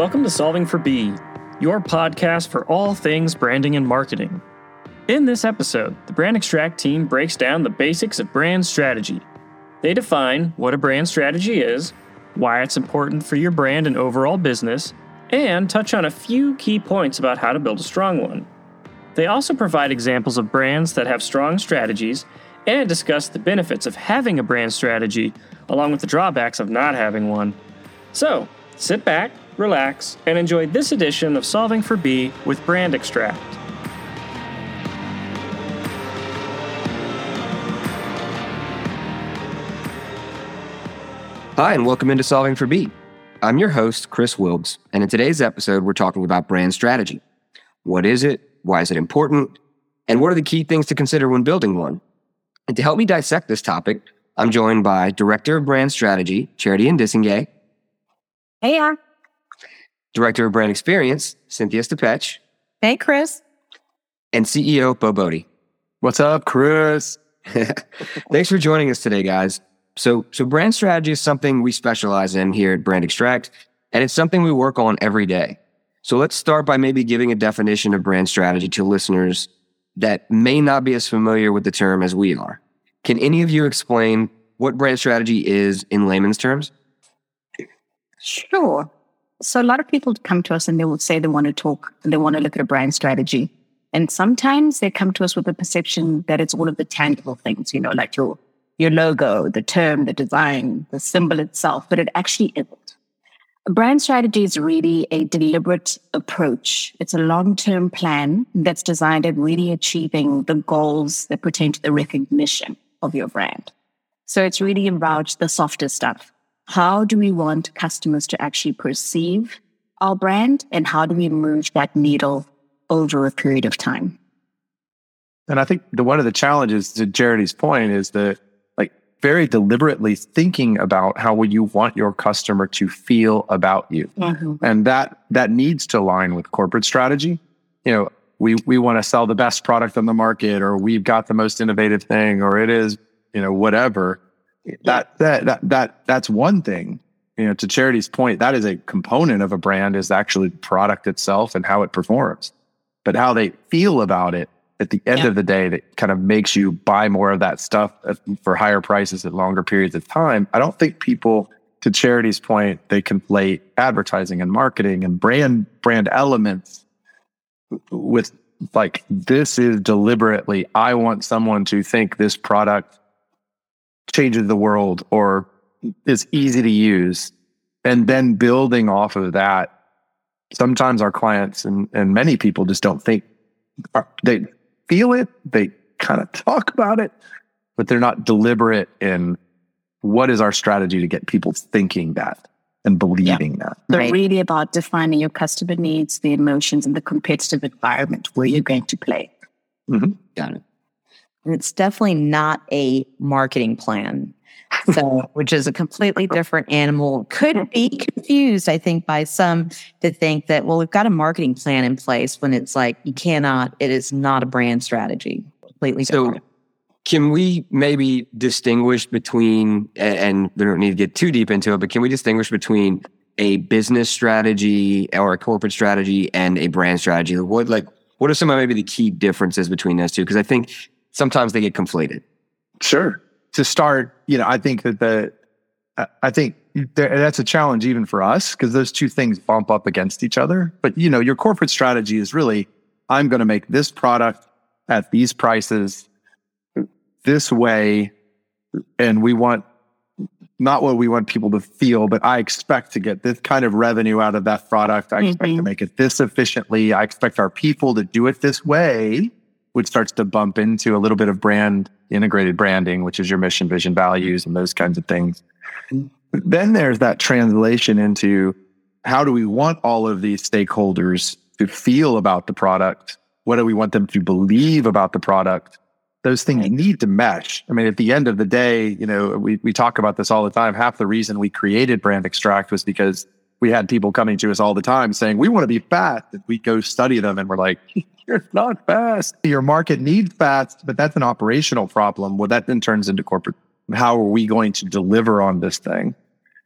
Welcome to Solving for B, your podcast for all things branding and marketing. In this episode, the Brand Extract team breaks down the basics of brand strategy. They define what a brand strategy is, why it's important for your brand and overall business, and touch on a few key points about how to build a strong one. They also provide examples of brands that have strong strategies and discuss the benefits of having a brand strategy, along with the drawbacks of not having one. So, sit back, relax, and enjoy this edition of Solving for B with Brand Extract. Hi, and welcome into Solving for B. I'm your host, Chris Wilbs, and in today's episode, we're talking about brand strategy. What is it? Why is it important? And what are the key things to consider when building one? And to help me dissect this topic, I'm joined by Director of Brand Strategy, Charity and Ndisingay. Hey, yeah. Director of Brand Experience, Cynthia Stepech. Hey, Chris. And CEO, Bo Bothe. What's up, Chris? Thanks for joining us today, guys. So, so brand strategy is something we specialize in here at Brand Extract, and it's something we work on every day. So let's start by maybe giving a definition of brand strategy to listeners that may not be as familiar with the term as we are. Can any of you explain what brand strategy is in layman's terms? Sure. So a lot of people come to us and they will say they want to talk, and they want to look at a brand strategy. And sometimes they come to us with the perception that it's all of the tangible things, you know, like your your logo, the term, the design, the symbol itself, but it actually isn't. A brand strategy is really a deliberate approach. It's a long-term plan that's designed at really achieving the goals that pertain to the recognition of your brand. So it's really about the softer stuff. How do we want customers to actually perceive our brand and how do we move that needle over a period of time? And I think the, one of the challenges to Charity's point is that like very deliberately thinking about how you want your customer to feel about you. Mm-hmm. And that that needs to align with corporate strategy. You know, we we want to sell the best product on the market or we've got the most innovative thing or it is, you know, whatever. That that that that that's one thing. You know, to Charity's point, that is a component of a brand is actually product itself and how it performs. But how they feel about it at the end yeah. of the day that kind of makes you buy more of that stuff for higher prices at longer periods of time. I don't think people, to Charity's point, they conflate advertising and marketing and brand brand elements with like this is deliberately. I want someone to think this product changes the world or is easy to use, and then building off of that. Sometimes our clients and, and many people just don't think they feel it, they kind of talk about it, but they're not deliberate in what is our strategy to get people thinking that and believing yeah. that. So right. really about defining your customer needs, the emotions, and the competitive environment where you're going to play. Mm-hmm. Got it. And it's definitely not a marketing plan. So, which is a completely different animal. Could be confused, I think, by some to think that, well, we've got a marketing plan in place when it's like, you cannot, it is not a brand strategy. Completely so, different. Can we maybe distinguish between, and we don't need to get too deep into it, but can we distinguish between a business strategy or a corporate strategy and a brand strategy? What like what are some of maybe the key differences between those two? Because I think sometimes they get conflated. Sure to start, you know, I think that the, I think that's a challenge even for us because those two things bump up against each other. But, you know, your corporate strategy is really, I'm going to make this product at these prices this way. And we want not what we want people to feel, but I expect to get this kind of revenue out of that product. I expect mm-hmm. to make it this efficiently. I expect our people to do it this way which starts to bump into a little bit of brand integrated branding, which is your mission, vision, values, and those kinds of things. Then there's that translation into how do we want all of these stakeholders to feel about the product? What do we want them to believe about the product? Those things need to mesh. I mean, at the end of the day, you know, we, we talk about this all the time. Half the reason we created Brand Extract was because we had people coming to us all the time saying, we want to be fast. And we go study them and we're like, you're not fast. Your market needs fast, but that's an operational problem. Well, that then turns into corporate. How are we going to deliver on this thing?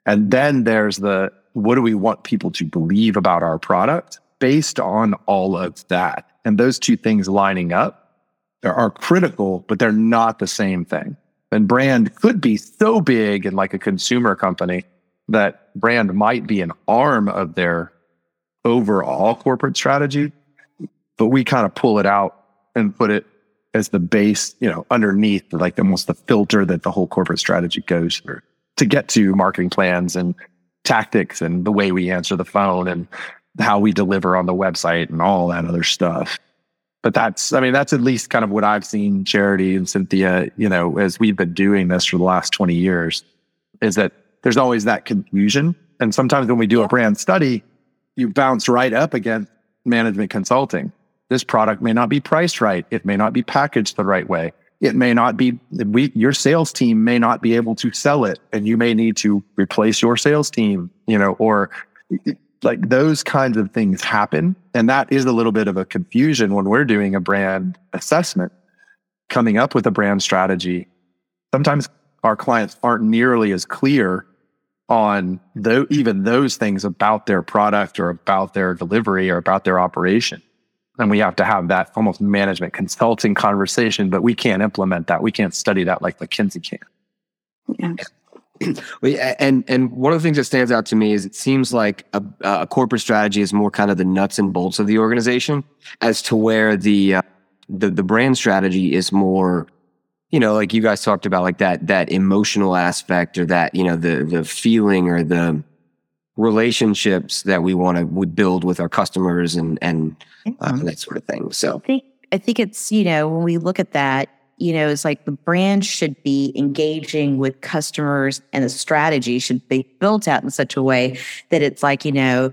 And then there's the what do we want people to believe about our product based on all of that. And those two things lining up are critical, but they're not the same thing. And brand could be so big in like a consumer company that brand might be an arm of their overall corporate strategy, but we kind of pull it out and put it as the base, you know, underneath like almost the filter that the whole corporate strategy goes through to get to marketing plans and tactics and the way we answer the phone and how we deliver on the website and all that other stuff. But that's, I mean, that's at least kind of what I've seen Charity and Cynthia, you know, as we've been doing this for the last 20 years, is that there's always that confusion. And sometimes when we do a brand study, you bounce right up against management consulting. This product may not be priced right. It may not be packaged the right way. It may not be, we, your sales team may not be able to sell it and you may need to replace your sales team, you know, or like those kinds of things happen. And that is a little bit of a confusion when we're doing a brand assessment, coming up with a brand strategy. Sometimes our clients aren't nearly as clear on though even those things about their product or about their delivery or about their operation. And we have to have that almost management consulting conversation, but we can't implement that. We can't study that like McKinsey can. Yeah. and and one of the things that stands out to me is it seems like a, a, corporate strategy is more kind of the nuts and bolts of the organization, as to where the uh, the the brand strategy is more you know, like you guys talked about, like that that emotional aspect or that you know the the feeling or the relationships that we want to would build with our customers and and uh, mm-hmm. that sort of thing. So I think I think it's you know when we look at that, you know, it's like the brand should be engaging with customers and the strategy should be built out in such a way that it's like you know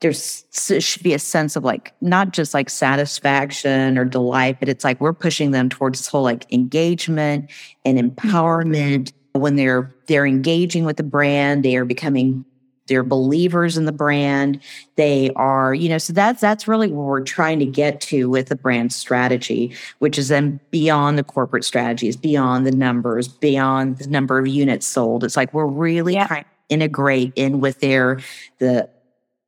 there's should be a sense of like not just like satisfaction or delight, but it's like we're pushing them towards this whole like engagement and empowerment. When they're they're engaging with the brand, they are becoming they're believers in the brand. They are, you know, so that's that's really what we're trying to get to with the brand strategy, which is then beyond the corporate strategies, beyond the numbers, beyond the number of units sold. It's like we're really yeah. trying to integrate in with their the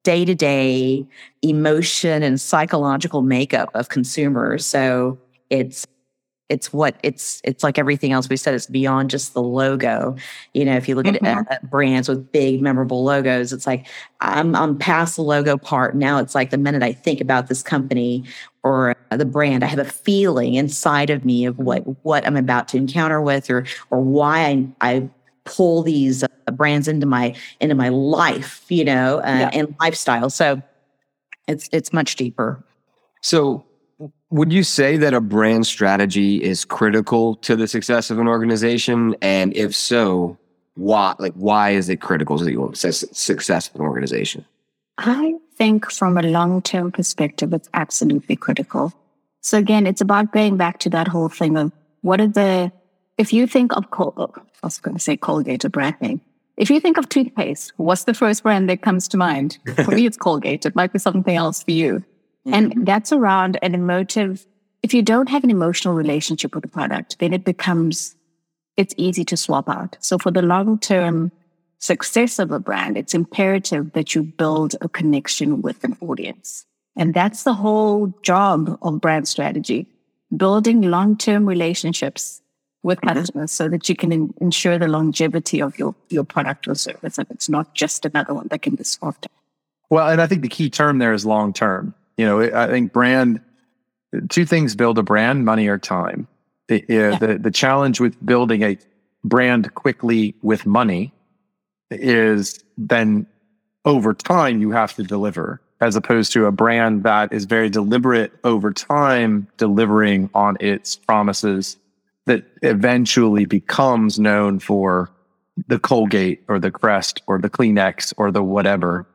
day to day emotion and psychological makeup of consumers. So it's it's what it's it's like everything else we said it's beyond just the logo you know if you look mm-hmm. at, at, brands with big memorable logos it's like i'm i'm past the logo part now it's like the minute i think about this company or the brand i have a feeling inside of me of what what i'm about to encounter with or or why i, I pull these uh, brands into my into my life, you know, uh, yeah. and lifestyle. So it's it's much deeper. So would you say that a brand strategy is critical to the success of an organization? And if so, why like why is it critical to the success of an organization? I think from a long-term perspective, it's absolutely critical. So again, it's about going back to that whole thing of what are the if you think of Col- oh, I was going to say Colgate, a brand name. If you think of toothpaste, what's the first brand that comes to mind? For me, it's Colgate. It might be something else for you. Mm-hmm. And that's around an emotive. If you don't have an emotional relationship with the product, then it becomes, it's easy to swap out. So for the long term success of a brand, it's imperative that you build a connection with an audience. And that's the whole job of brand strategy, building long term relationships with mm-hmm. customers so that you can in, ensure the longevity of your, your product or service. And it's not just another one that can be swapped. Well, and I think the key term there is long term. You know, I think brand, two things build a brand money or time. The, yeah. the, the challenge with building a brand quickly with money is then over time you have to deliver as opposed to a brand that is very deliberate over time delivering on its promises that eventually becomes known for the Colgate or the Crest or the Kleenex or the whatever.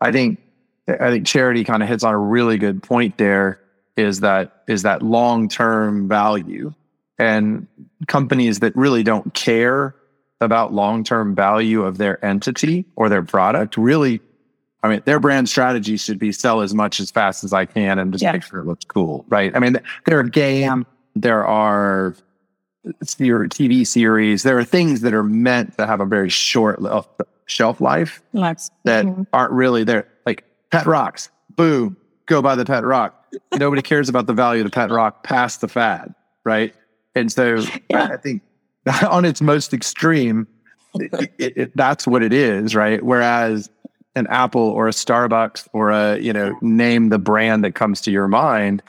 I think I think charity kind of hits on a really good point there is that is that long-term value and companies that really don't care about long-term value of their entity or their product really I mean, their brand strategy should be sell as much as fast as I can and just yeah. make sure it looks cool, right? I mean, there are game, there are TV series. There are things that are meant to have a very short shelf life Let's, that Mhm. aren't really there. Like pet rocks, boom, go buy the pet rock. Nobody cares about the value of the pet rock past the fad, right? And so Yeah. I think on its most extreme, it, it, it- that's what it is, right? Whereas an Apple or a Starbucks or a you know name the brand that comes to your mind,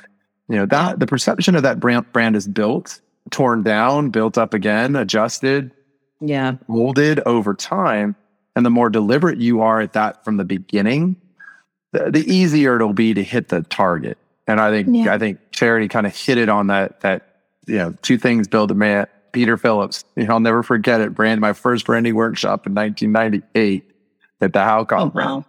you know that the perception of that brand brand is built, torn down, built up again, adjusted, Yeah. molded over time. And the more deliberate you are at that from the beginning, the, the easier it'll be to hit the target. And I think Yeah. I think Charity kind of hit it on that that you know two things build a man. Peter Phillips, you know, I'll never forget it. Brand my first branding workshop in 1998 at the Howe Oh, wow.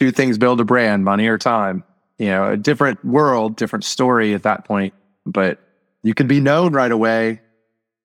Two things build a brand: money or time. You know, a different world, different story at that point. But you can be known right away,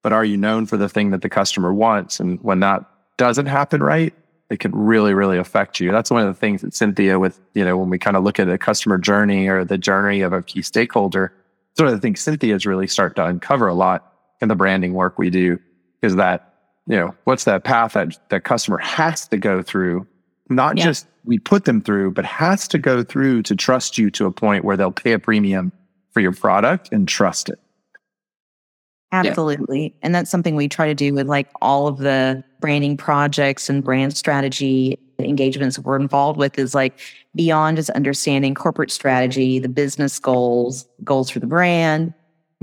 but are you known for the thing that the customer wants? And when that doesn't happen right, it can really, really affect you. That's one of the things that Cynthia, with you know, when we kind of look at the customer journey or the journey of a key stakeholder, one of the Cynthia's really start to uncover a lot in the branding work we do is that you know what's that path that that customer has to go through, not Yeah. just we put them through, but has to go through to trust you to a point where they'll pay a premium for your product and trust it. Absolutely. And that's something we try to do with like all of the branding projects and brand strategy engagements we're involved with is like beyond just understanding corporate strategy, the business goals, goals for the brand.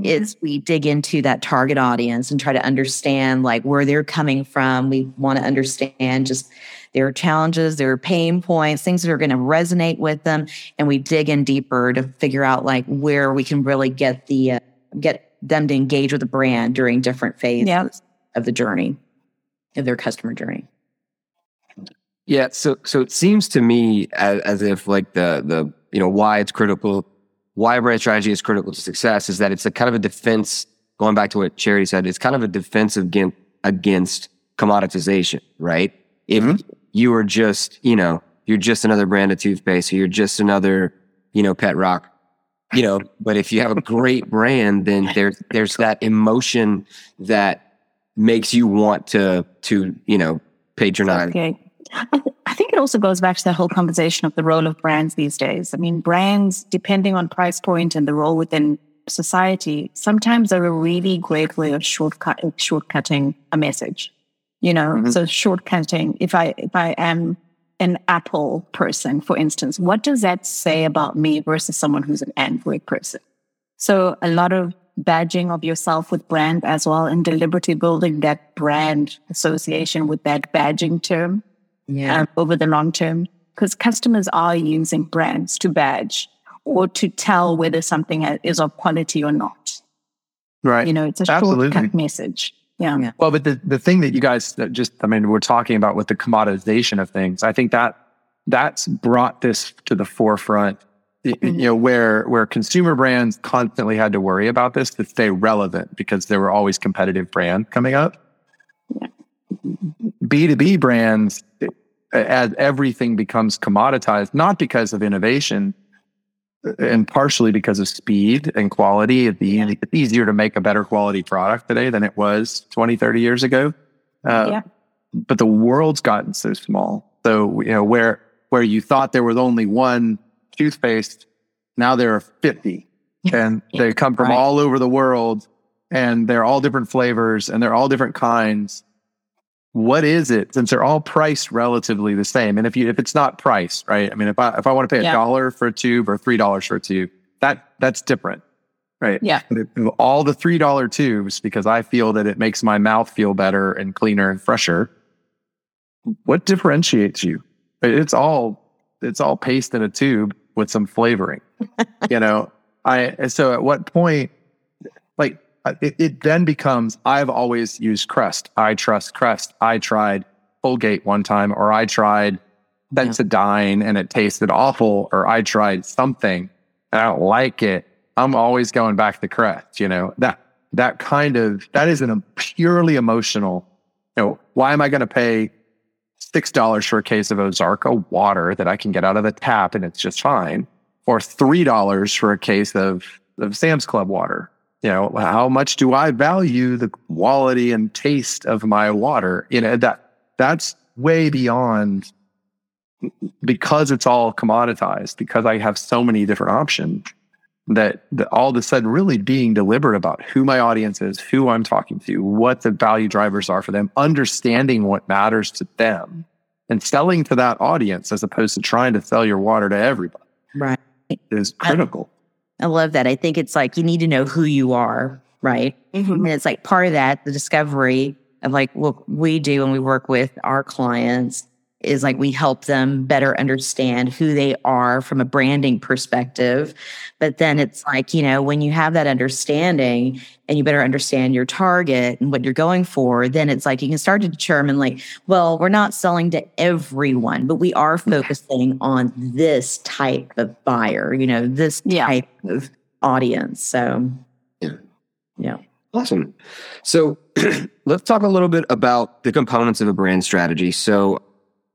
Is we dig into that target audience and try to understand like where they're coming from. We want to understand just their challenges, their pain points, things that are going to resonate with them, and we dig in deeper to figure out like where we can really get the uh, get them to engage with the brand during different phases Yeah. of the journey of their customer journey. Yeah, so so it seems to me as, as if like the the you know why it's critical, why brand strategy is critical to success is that it's a kind of a defense. Going back to what Charity said, it's kind of a defense against against commoditization, right? If mm-hmm. you are just you know you're just another brand of toothpaste, or you're just another you know pet rock, you know. But if you have a great brand, then there's there's that emotion that makes you want to to you know patronize. Okay. I, th- I think it also goes back to that whole conversation of the role of brands these days. I mean, brands, depending on price point and the role within society, sometimes are a really great way of shortcut shortcutting a message. You know, Mhm. so shortcutting. If I if I am an Apple person, for instance, what does that say about me versus someone who's an Android person? So a lot of badging of yourself with brand as well and deliberately building that brand association with that badging term Yeah. um, over the long term because customers are using brands to badge or to tell whether something is of quality or not. Right. You know, it's a Absolutely. shortcut message. Yeah. Yeah. Well, but the, the thing that you guys that just, I mean, we're talking about with the commoditization of things, I think that that's brought this to the forefront, y- y- mm-hmm. you know, where, where consumer brands constantly had to worry about this to stay relevant because there were always competitive brand coming up. Yeah. B2B brands, as everything becomes commoditized, not because of innovation, and partially because of speed and quality. It's it's easier to make a better quality product today than it was 20, 30 years ago. Uh, Yeah. But the world's gotten so small. So, you know, where, where you thought there was only one toothpaste, now there are 50 and they come from Right. all over the world and they're all different flavors and they're all different kinds. What is it? Since they're all priced relatively the same. And if you, if it's not price, right? I mean, if I, if I want to pay a Yeah. dollar for a tube or $3 for a tube, that, that's different. Right. Yeah. If- if all the $3 tubes, because I feel that it makes my mouth feel better and cleaner and fresher. What differentiates you? It's all, it's all paste in a tube with some flavoring, you know? I, so at what point, like, it, it then becomes I've always used Crest. I trust Crest. I tried Colgate one time, or I tried Sensodyne and it tasted awful, or I tried something and I don't like it. I'm always going back to Crest. You know that that kind of that is a um, purely emotional. You know, why am I going to pay six dollars for a case of Ozarka water that I can get out of the tap and it's just fine, or three dollars for a case of of Sam's Club water? You know, how much do I value the quality and taste of my water? You know, that that's way beyond because it's all commoditized, because I have so many different options that, all of a sudden really being deliberate about who my audience is, who I'm talking to, what the value drivers are for them, understanding what matters to them and selling to that audience as opposed to trying to sell your water to everybody. Right. Is critical. I, love that. I think it's like you need to know who you are, right? Mm-hmm. And it's like part of that, the discovery of like what we do when we work with our clients is like we help them better understand who they are from a branding perspective. But then it's like, you know, when you have that understanding and you better understand your target and what you're going for, then it's like you can start to determine, like, well, we're not selling to everyone, but we are focusing on this type of buyer, you know, this type of audience. So, yeah. Yeah. Awesome. So let's talk a little bit about the components of a brand strategy. So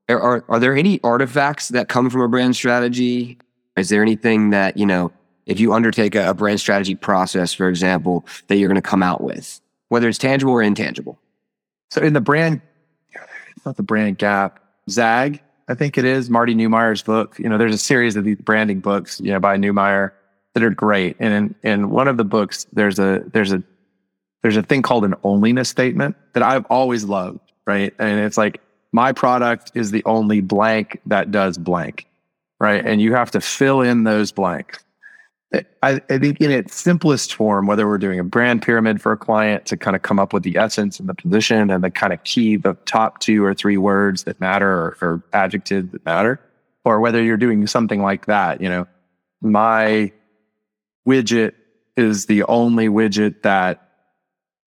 are, are there any artifacts that come from a brand strategy? Is there anything that, you know, if you undertake a, a brand strategy process, for example, that you're going to come out with, whether it's tangible or intangible? So in the brand, not the brand gap, Zag, I think it is Marty Neumeier's book. You know, there's a series of these branding books, you know, by Neumeier that are great. And in, in one of the books, there's a, there's a, there's a thing called an onlyness statement that I've always loved. Right. And it's like, my product is the only blank that does blank, right? And you have to fill in those blanks. I, I, think in its simplest form, whether we're doing a brand pyramid for a client to kind of come up with the essence and the position and the kind of key, the top two or three words that matter or, or adjectives that matter, or whether you're doing something like that, you know, my widget is the only widget that,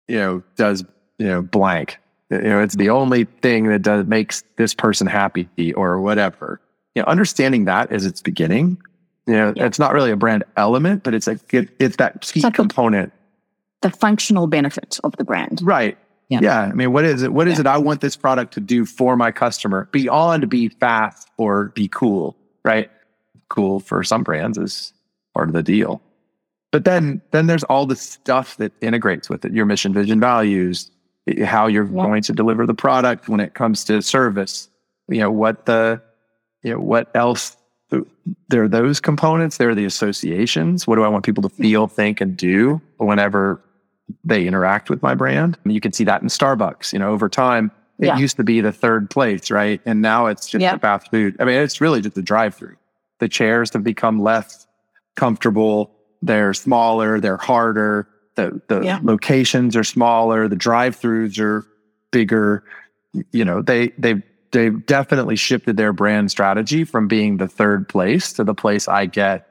you know, does, you know, blank you know, it's the only thing that does makes this person happy or whatever. You know, understanding that as its beginning, you know, yeah. it's not really a brand element, but it's like it, it's that key it's like component. The functional benefit of the brand. Right. Yeah. yeah. I mean, what is it? What is yeah. it I want this product to do for my customer beyond be fast or be cool, right? Cool for some brands is part of the deal. But then then there's all the stuff that integrates with it, your mission, vision, values, how you're yeah. going to deliver the product when it comes to service. You know, what the, you know, what else? There are those components. There are the associations. What do I want people to feel, think, and do whenever they interact with my brand? I mean, you can see that in Starbucks. You know, over time, it yeah. used to be the third place, right? And now it's just yeah. a fast food. I mean, it's really just a drive through. The chairs have become less comfortable. They're smaller. They're harder the the yeah. locations are smaller, the drive-throughs are bigger. You know, they they they've definitely shifted their brand strategy from being the third place to the place I get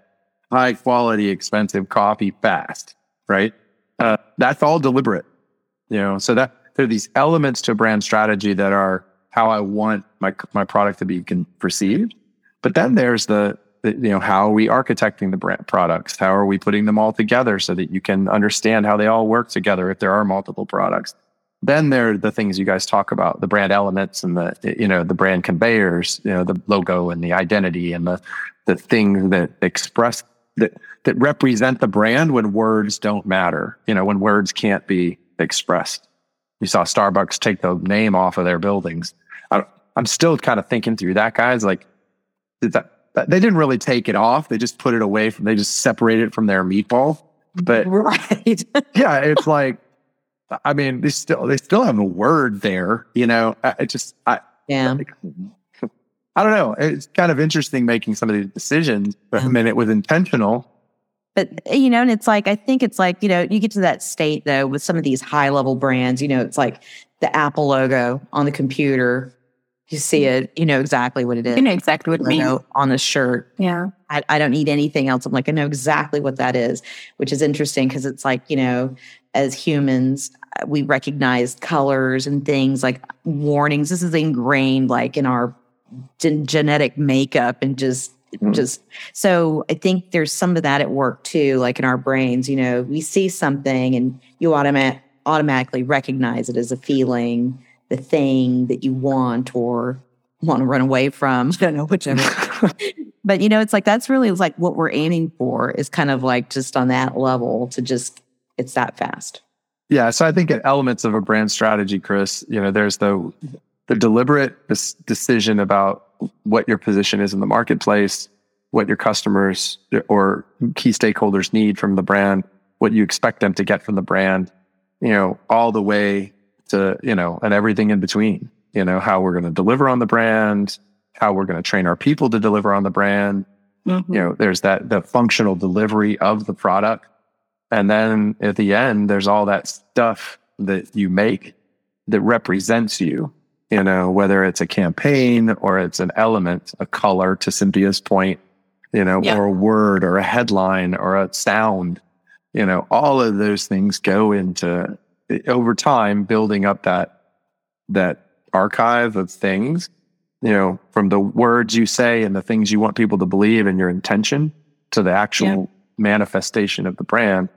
high quality, expensive coffee fast. Right? Uh, that's all deliberate. You know, so that there are these elements to brand strategy that are how I want my my product to be perceived. But then there's the you know how are we architecting the brand products? How are we putting them all together so that you can understand how they all work together if there are multiple products? Then there are the things you guys talk about the brand elements and the you know the brand conveyors you know the logo and the identity and the the things that express that that represent the brand when words don't matter you know when words can't be expressed. You saw starbucks take the name off of their buildings. I, i'm still kind of thinking through that guys like did they didn't really take it off. They just put it away from, they just separated it from their meatball. But right. yeah, it's like, I mean, they still, they still have a word there, you know, it just, I, yeah. I don't know. It's kind of interesting making some of these decisions, but yeah. I mean, it was intentional. But, eh, you know, and it's like, I think it's like, you know, you get to that state though with some of these high level brands, you know, it's like the Apple logo on the computer you see it, you know exactly what it is. You know exactly what it means on the shirt. Yeah. I, I don't need anything else. I'm like, I know exactly what that is, which is interesting because it's like, you know, as humans, uh, we recognize colors and things like warnings. This is ingrained like in our gen- genetic makeup and just mm. just so I think there's some of that at work too, like in our brains, you know, we see something and you automatic automatically recognize it as a feeling the thing that you want or want to run away from. I don't know, whichever. but you know, it's like that's really like what we're aiming for is kind of like just on that level to just it's that fast. Yeah. So I think at elements of a brand strategy, Chris, you know, there's the the deliberate decision about what your position is in the marketplace, what your customers or key stakeholders need from the brand, what you expect them to get from the brand, you know, all the way to, you know, and everything in between, you know, how we're going to deliver on the brand, how we're going to train our people to deliver on the brand. Mm-hmm. You know, there's that, the functional delivery of the product. And then at the end, there's all that stuff that you make that represents you you know, whether it's a campaign or it's an element, a color to Cynthia's point, you know, yeah. or a word or a headline or a sound, you know, all of those things go into over time building up that that archive of things, you know, from the words you say and the things you want people to believe and your intention to the actual yeah. manifestation of the brand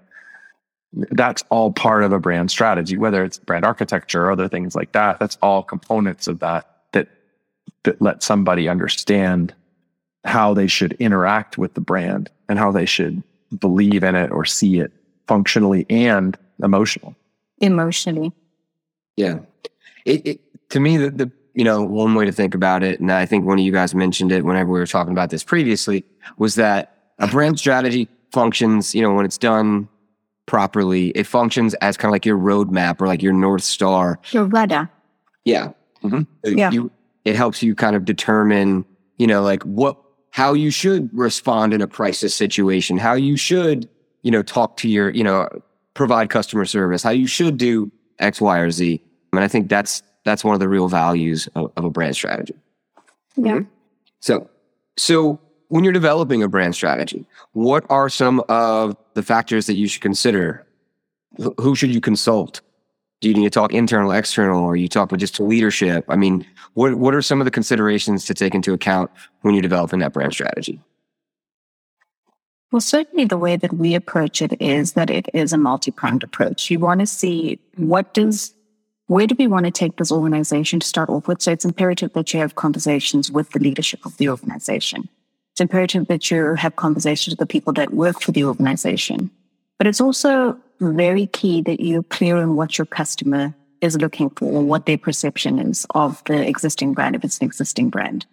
that's all part of a brand strategy, whether it's brand architecture or other things like that. That's all components of that that that let somebody understand how they should interact with the brand and how they should believe in it or see it functionally and emotional. Emotionally. Yeah. It, it to me the, the you know one way to think about it, and I think one of you guys mentioned it whenever we were talking about this previously, was that a brand strategy functions, you know, when it's done properly, it functions as kind of like your roadmap or like your North Star. Your radar. Yeah. Mm-hmm. Yeah. You, it helps you kind of determine, you know, like what, how you should respond in a crisis situation, how you should, you know, talk to your, you know, provide customer service, how you should do X, Y, or Z. I mean, I think that's, that's one of the real values of, of a brand strategy. Yeah. Mm-hmm. So, so when you're developing a brand strategy, what are some of the factors that you should consider? Who should you consult? Do you need to talk internal, external, or you talk with just leadership? I mean, what what are some of the considerations to take into account when you're developing that brand strategy? Well, certainly the way that we approach it is that it is a multi-pronged approach. You want to see what does where do we want to take this organization to start off with? So it's imperative that you have conversations with the leadership of the organization. It's imperative that you have conversations with the people that work for the organization. But it's also very key that you're clear on what your customer is looking for, what their perception is of the existing brand, if it's an existing brand.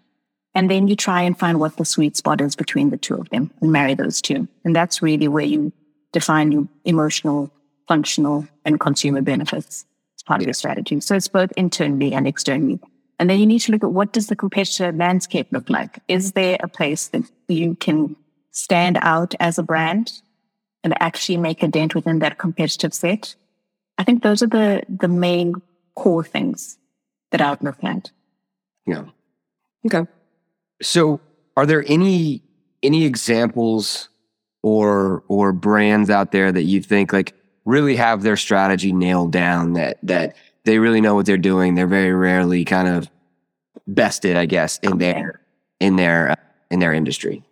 And then you try and find what the sweet spot is between the two of them and marry those two. And that's really where you define your emotional, functional, and consumer benefits as part of your strategy. So it's both internally and externally. And then you need to look at what does the competitor landscape look like? Is there a place that you can stand out as a brand and actually make a dent within that competitive set? I think those are the, the main core things that I would look at. Yeah. Okay. So are there any any examples or or brands out there that you think like really have their strategy nailed down that that they really know what they're doing. They're very rarely kind of bested, I guess, in their in their uh, in their industry.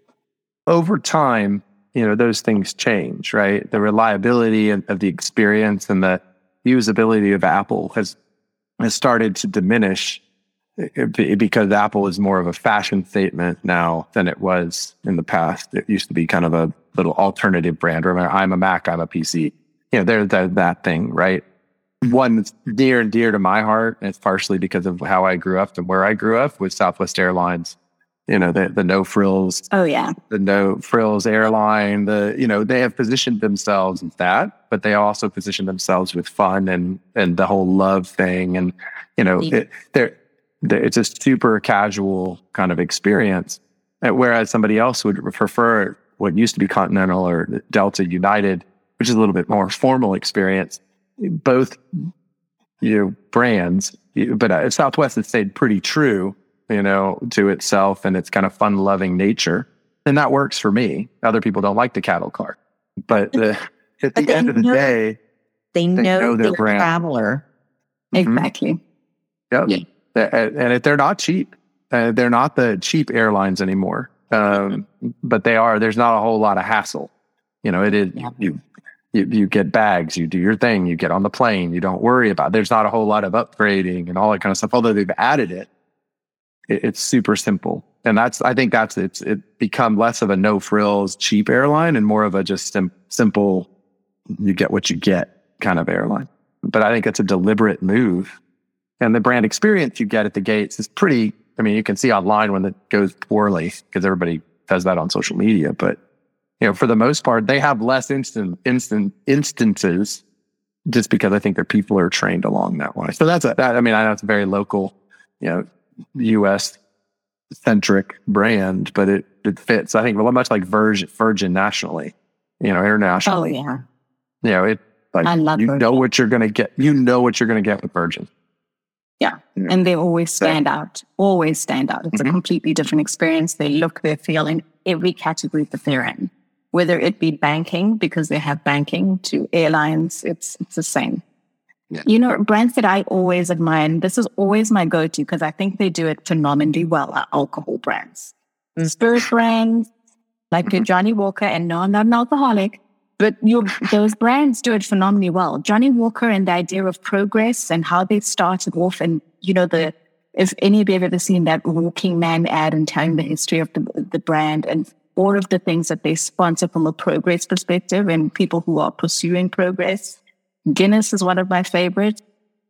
Over time, you know, those things change, right? The reliability of, of the experience and the usability of Apple has has started to diminish because Apple is more of a fashion statement now than it was in the past. It used to be kind of a little alternative brand. Remember, I'm a Mac, I'm a PC. You know, there's that, that thing, right? one that's dear and dear to my heart. And it's partially because of how I grew up and where I grew up with Southwest Airlines. You know, the, the no frills. Oh, yeah. The no frills airline. The, you know, they have positioned themselves as that, but they also position themselves with fun and, and the whole love thing. And, you know, it, they're, it's a super casual kind of experience. Whereas somebody else would prefer what used to be Continental or Delta United, which is a little bit more formal experience both you know brands, but uh, Southwest has stayed pretty true, you know, to itself and its kind of fun loving nature, and that works for me. Other people don't like the cattle car, but the, at the end of the know, day, they know, they know their brand. traveler. Mm-hmm. Exactly. Yep. Yeah. And if they're not cheap, uh, they're not the cheap airlines anymore. Um, but they are. There's not a whole lot of hassle. You know, it is. Yeah. You you, you get bags, you do your thing, you get on the plane, you don't worry about. It. There's not a whole lot of upgrading and all that kind of stuff. Although they've added it, it it's super simple, and that's I think that's it's it become less of a no frills cheap airline and more of a just sim- simple, you get what you get kind of airline. But I think it's a deliberate move And the brand experience you get at the gates is pretty, I mean, you can see online when it goes poorly because everybody does that on social media. But, you know, for the most part, they have less instant, instant instances just because I think their people are trained along that way. So that's a, that, I mean, I know it's a very local, you know, US centric brand, but it, it fits. I think much like Virgin, Virgin nationally, you know, internationally. Oh, yeah. You know, it, like, I love you Virgin. know what you're going to get. You know what you're going to get with Virgin. Yeah. Yeah. And they always stand out, always stand out. It's Mhm. a completely different experience. They look, they feel in every category that they're in, whether it be banking, because they have banking, to airlines, it's, it's the same. Yeah. You know, brands that I always admire, and this is always my go to because I think they do it phenomenally well, are alcohol brands. Mm. Spirit brands, like your Johnnie Walker, and no, I'm not an alcoholic, but your, those brands do it phenomenally well. Johnnie Walker and the idea of progress and how they started off, and you know the if any of you have ever seen that Walking Man ad and telling the history of the the brand and all of the things that they sponsor from a progress perspective and people who are pursuing progress. Guinness is one of my favorites.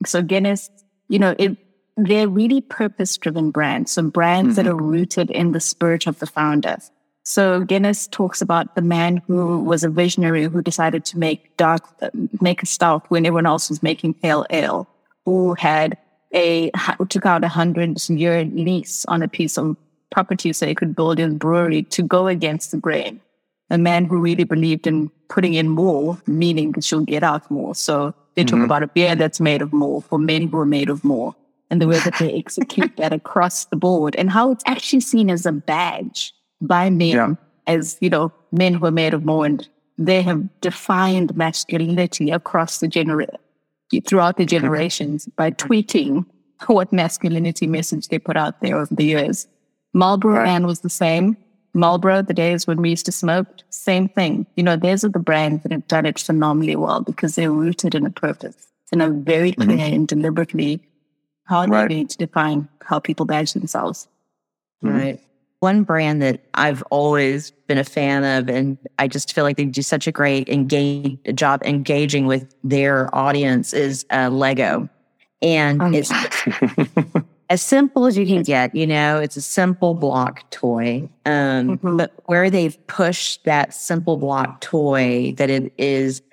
So Guinness, you know, it they're really purpose driven brands. So brands that mm-hmm. are rooted in the spirit of the founder. So Guinness talks about the man who was a visionary who decided to make dark, make a stout when everyone else was making pale ale, who had a, who took out a hundred year lease on a piece of property so he could build his brewery to go against the grain. A man who really believed in putting in more, meaning that you'll get out more. So they talk Mhm. about a beer that's made of more for men who are made of more and the way that they execute that across the board and how it's actually seen as a badge by men Yeah. as, you know, men who are made of more and they have defined masculinity across the genera- throughout the generations by tweeting what masculinity message they put out there over the years. Marlboro Right. Man was the same. Marlboro, the days when we used to smoke, same thing. You know, those are the brands that have done it phenomenally well because they're rooted in a purpose and are very clear and deliberately how Right. they need to define how people badge themselves. Mhm. Right. One brand that I've always been a fan of, and I just feel like they do such a great engage job engaging with their audience is uh, Lego, and Um, it's as simple as you can get. You know, it's a simple block toy, um, Mhm. but where they've pushed that simple block toy, that it is,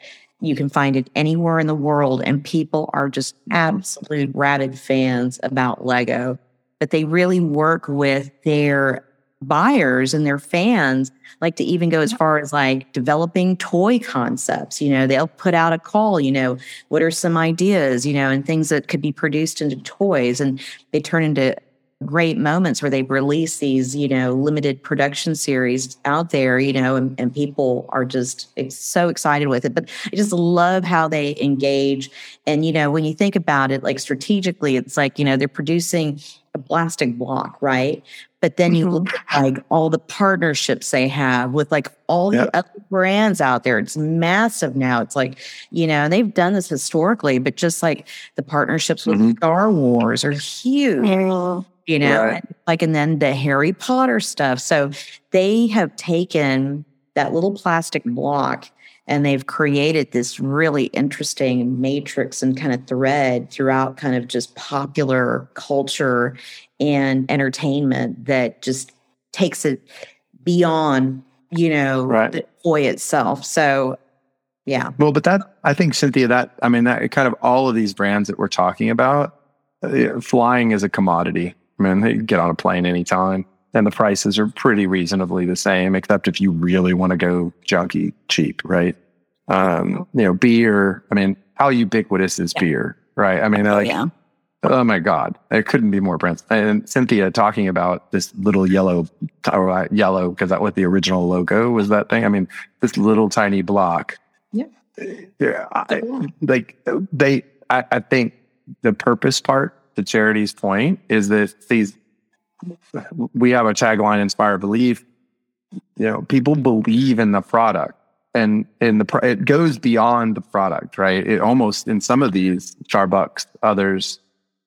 you can find it anywhere in the world, and people are just absolute rabid fans about Lego. But they really work with their buyers and their fans like to even go as far as like developing toy concepts you know they'll put out a call you know what are some ideas? you know and things that could be produced into toys and they turn into great moments where they release these you know limited production series out there you know and, and people are just so excited with it but i just love how they engage and you know when you think about it like strategically it's like you know they're producing a plastic block right but then you Mhm. look at like all the partnerships they have with like all Yep. the other brands out there. It's massive now. It's like, you know, they've done this historically, but just like the partnerships with Mhm. Star Wars are huge, you know, Right. and, like, and then the Harry Potter stuff. So they have taken that little plastic block and they've created this really interesting matrix and kind of thread throughout kind of just popular culture and entertainment that just takes it beyond, you know, Right. the toy itself. So, yeah. Well, but that I think Cynthia, that I mean, that kind of all of these brands that we're talking about, uh, flying is a commodity. I mean, they get on a plane anytime, and the prices are pretty reasonably the same, except if you really want to go junky cheap, right? Um, you know, beer. I mean, how ubiquitous is Yeah. beer, right? I mean, they're like, yeah. Oh my God. it couldn't be more brands. And Cynthia talking about this little yellow, or uh, yellow, because that was the original logo was that thing. I mean, this little tiny block. Yeah. Yeah. I, like they, I, I think the purpose part, to Charity's point, is that these, we have a tagline, inspire belief. You know, people believe in the product and in the it goes beyond the product, right? It almost in some of these Starbucks, others,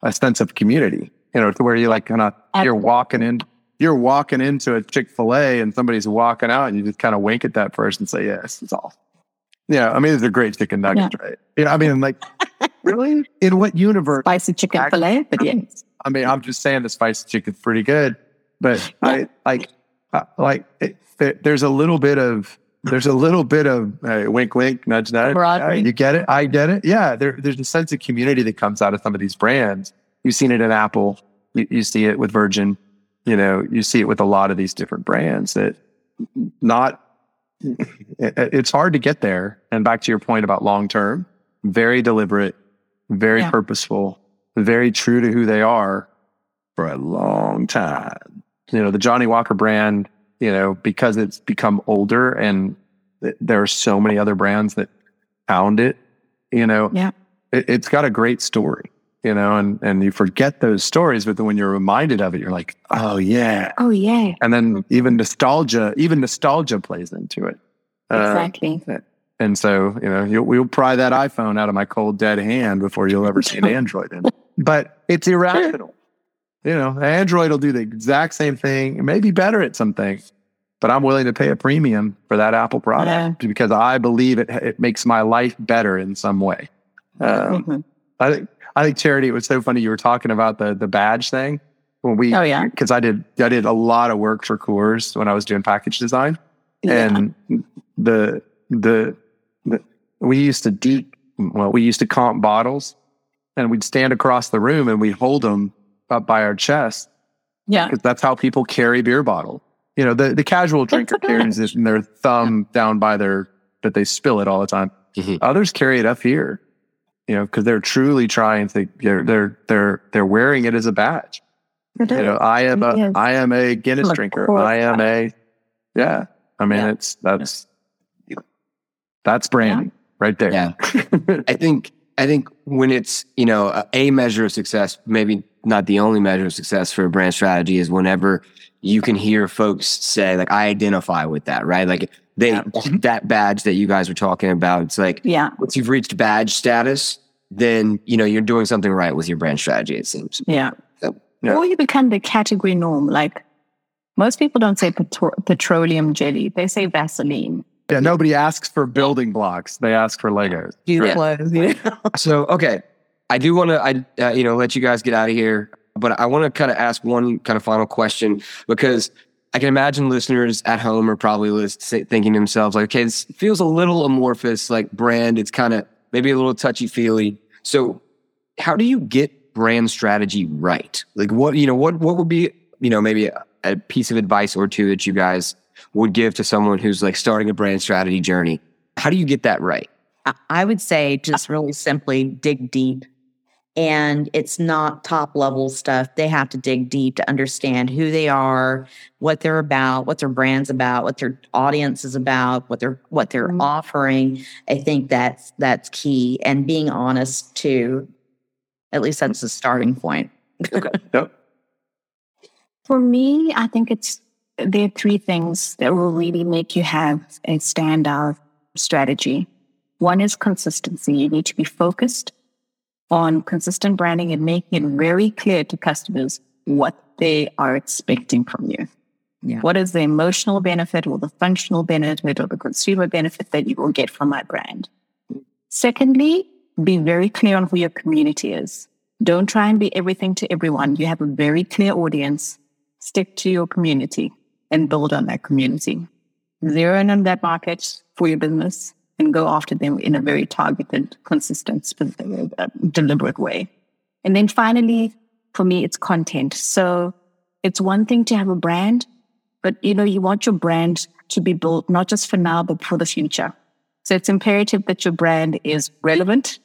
a sense of community. You know, to where you like kind of you're walking in, you're walking into a Chick Fil A, and somebody's walking out, and you just kind of wink at that person and say, "Yes, it's all." Yeah, I mean, they're great chicken nuggets, yeah. right? You know, I mean, like, really? In what universe? Spicy chicken fillet, but yes. I mean, I'm just saying the spicy chicken's pretty good, but yeah. I like, uh, like, it, there's a little bit of, there's a little bit of hey, wink, wink, nudge, nudge. Uh, you get it? I get it. Yeah, there, there's a sense of community that comes out of some of these brands. You've seen it in Apple. You, you see it with Virgin. You know, you see it with a lot of these different brands that not it's hard to get there. And back to your point about long term, very deliberate, very yeah. purposeful, very true to who they are for a long time. You know, the Johnnie Walker brand, you know, because it's become older and th- there are so many other brands that found it, you know, yeah. it, it's got a great story you know, and, and you forget those stories, but then when you're reminded of it, you're like, oh yeah. Oh yeah. And then even nostalgia, even nostalgia plays into it. Exactly. Uh, and so, you know, you'll, we'll pry that iPhone out of my cold dead hand before you'll ever see an Android in it. But it's irrational. You know, Android will do the exact same thing, maybe better at some things, but I'm willing to pay a premium for that Apple product yeah. because I believe it, it makes my life better in some way. Um, mm-hmm. I think I think charity. It was so funny you were talking about the the badge thing when we. Oh yeah. Because I did I did a lot of work for Coors when I was doing package design, yeah. and the, the the we used to deep well we used to comp bottles, and we'd stand across the room and we'd hold them up by our chest. Yeah. Because that's how people carry beer bottle. You know, the, the casual drinker carries it in their thumb yeah. down by their that they spill it all the time. Mm-hmm. Others carry it up here you know, because they're truly trying to they're they're they're they're wearing it as a badge. You know, I am a yes. I am a Guinness like drinker. I am a yeah. I mean, yeah. it's that's that's branding yeah. right there. Yeah, I think I think when it's you know a measure of success, maybe not the only measure of success for a brand strategy is whenever you can hear folks say like I identify with that, right? Like they yeah. that badge that you guys were talking about. It's like yeah, once you've reached badge status, then you know you're doing something right with your brand strategy. It seems. Yeah. So, yeah. Or you become the category norm. Like most people don't say petro- petroleum jelly; they say Vaseline. Yeah, nobody asks for building blocks; they ask for Legos. Yeah. so okay, I do want to, I uh, you know, let you guys get out of here, but I want to kind of ask one kind of final question because I can imagine listeners at home are probably thinking to themselves, like, okay, this feels a little amorphous, like brand. It's kind of maybe a little touchy feely. So, how do you get brand strategy right? Like, what you know, what what would be you know maybe a, a piece of advice or two that you guys would give to someone who's like starting a brand strategy journey? How do you get that right? I would say just really simply dig deep and it's not top level stuff. They have to dig deep to understand who they are, what they're about, what their brand's about, what their audience is about, what they're what they're mm-hmm. offering. I think that's that's key, and being honest too. At least that's the starting point. okay. Yep. For me, I think it's there are three things that will really make you have a standout strategy. One is consistency. You need to be focused on consistent branding and making it very clear to customers what they are expecting from you. Yeah. What is the emotional benefit or the functional benefit or the consumer benefit that you will get from my brand? Secondly, be very clear on who your community is. Don't try and be everything to everyone. You have a very clear audience. Stick to your community and build on that community. Zero in on that market for your business and go after them in a very targeted, consistent, uh, deliberate way. And then finally, for me, it's content. So it's one thing to have a brand, but you know, you want your brand to be built not just for now, but for the future. So it's imperative that your brand is relevant,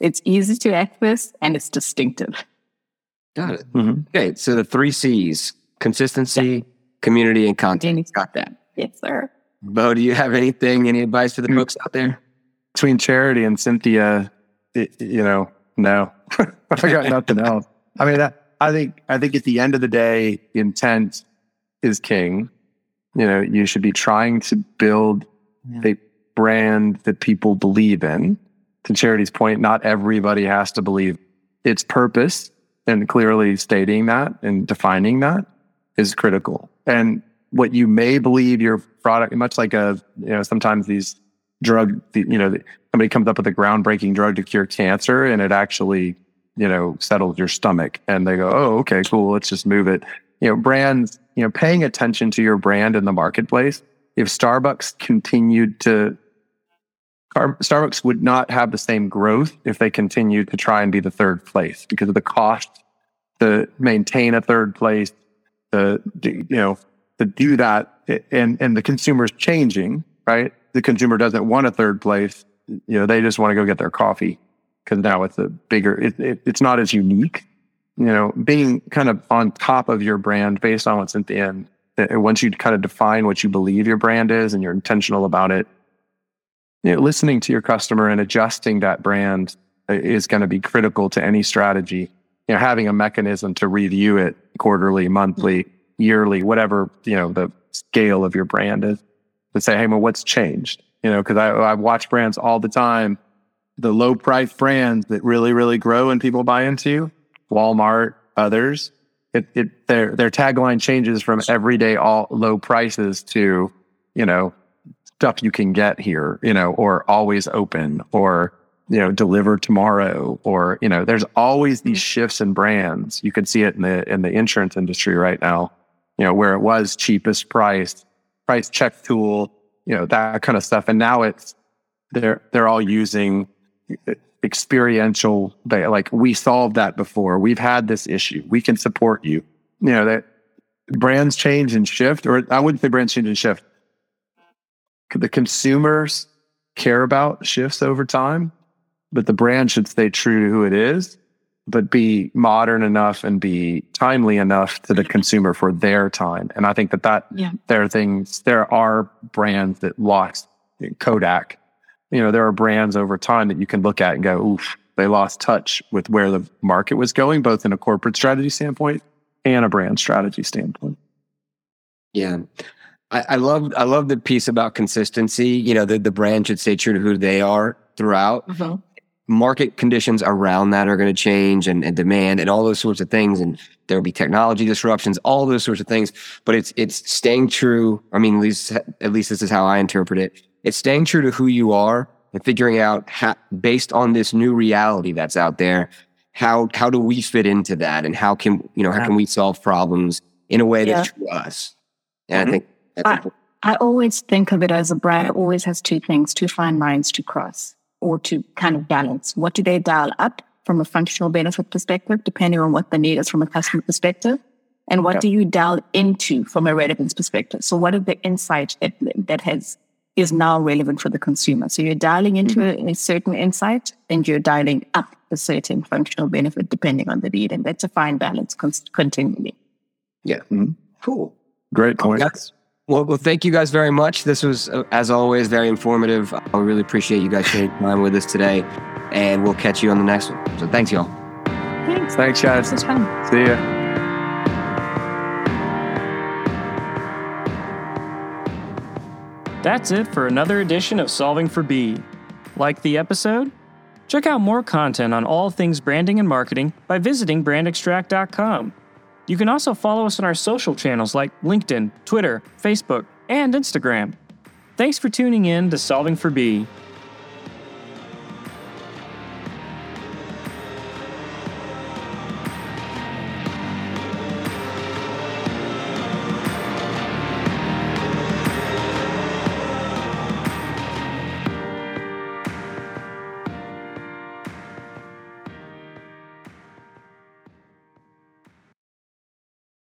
it's easy to access, and it's distinctive. Got it. Mm-hmm. Okay. So the three C's consistency, yeah. community, and content. Danny's Got that. Yes, sir. Bo, do you have anything, any advice for the folks out there? Between Charity and Cynthia, it, you know, no, I got nothing else. I mean, I, I think, I think at the end of the day, intent is king. You know, you should be trying to build yeah. a brand that people believe in. To Charity's point, not everybody has to believe its purpose and clearly stating that and defining that is critical. And what you may believe your product, much like a, you know, sometimes these drug, you know, somebody comes up with a groundbreaking drug to cure cancer and it actually, you know, settles your stomach and they go, oh, okay, cool, let's just move it. You know, brands, you know, paying attention to your brand in the marketplace. If Starbucks continued to, Starbucks would not have the same growth if they continued to try and be the third place because of the cost to maintain a third place, to, you know, to do that. And, and the consumer's changing, right? The consumer doesn't want a third place you know, they just want to go get their coffee because now it's a bigger, it, it, it's not as unique. You know, being kind of on top of your brand based on what's at the end. Once you kind of define what you believe your brand is and you're intentional about it, you know, listening to your customer and adjusting that brand uh, is going to be critical to any strategy. You know, having a mechanism to review it quarterly, monthly, yearly, whatever, you know, the scale of your brand is to say, hey, well, what's changed? you know, because I, I watch brands all the time, the low price brands that really, really grow and people buy into, Walmart, others. It, it their their tagline changes from everyday all low prices to, you know, stuff you can get here, you know, or always open or you know deliver tomorrow or you know there's always these mm-hmm. shifts in brands you can see it in the in the insurance industry right now you know where it was cheapest price price check tool you know that kind of stuff. And now it's they're they're all using eh, experiential they like we solved that before. We've had this issue. We can support you. You know that brands change and shift or i wouldn't say brands change and shift. The consumers care about shifts over time but the brand should stay true to who it is but be modern enough and be timely enough to the consumer for their time. And I think that that yeah. there are things, there are brands that lost Kodak. You know, there are brands over time that you can look at and go, oof, they lost touch with where the market was going, both in a corporate strategy standpoint and a brand strategy standpoint. Yeah. I, I love I love the piece about consistency. You know, the, the brand should stay true to who they are throughout. Mm-hmm market conditions around that are going to change and, and, demand and all those sorts of things and there will be technology disruptions all those sorts of things but it's it's staying true i mean at least at least this is how i interpret it it's staying true to who you are and figuring out how, based on this new reality that's out there how how do we fit into that and how can you know how can we solve problems in a way that's yeah. true to us and mm-hmm. i think I, I always think of it as a brand always has two things two fine lines to cross or to kind of balance? What do they dial up from a functional benefit perspective, depending on what the need is from a customer perspective? And what do you dial into from a relevance perspective? So what is the insight that, that has is now relevant for the consumer? So you're dialing into mm-hmm. a, a, certain insight and you're dialing up a certain functional benefit depending on the need. And that's a fine balance con- continually. Yeah. Mm-hmm. Cool. Great point. Well, well, thank you guys very much. This was, uh, as always, very informative. I really appreciate you guys sharing time with us today, and we'll catch you on the next one. So, thanks, y'all. Thanks. Thanks, guys. This was fun. See ya. That's it for another edition of Solving for B. Like the episode? Check out more content on all things branding and marketing by visiting brandextract.com. You can also follow us on our social channels like LinkedIn, Twitter, Facebook, and Instagram. Thanks for tuning in to Solving for B.